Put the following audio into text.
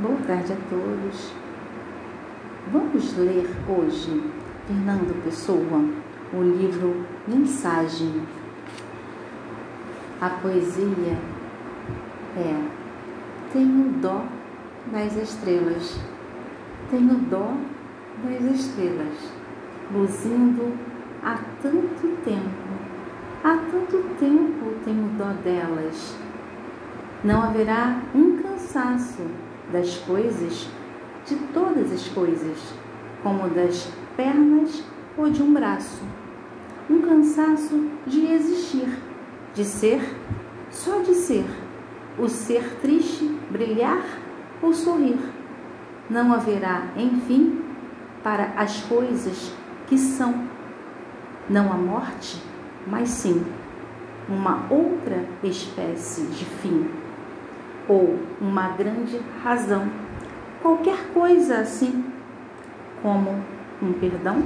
Boa tarde a todos. Vamos ler hoje Fernando Pessoa, o livro Mensagem. A poesia é Tenho dó das estrelas, tenho dó das estrelas, luzindo há tanto tempo, há tanto tempo tenho dó delas. Não haverá um cansaço das coisas, de todas as coisas, como das pernas ou de um braço. Um cansaço de existir, de ser, só de ser, o ser triste, brilhar ou sorrir. Não haverá, enfim, para as coisas que são, não a morte, mas sim uma outra espécie de fim ou uma grande razão, qualquer coisa assim, como um perdão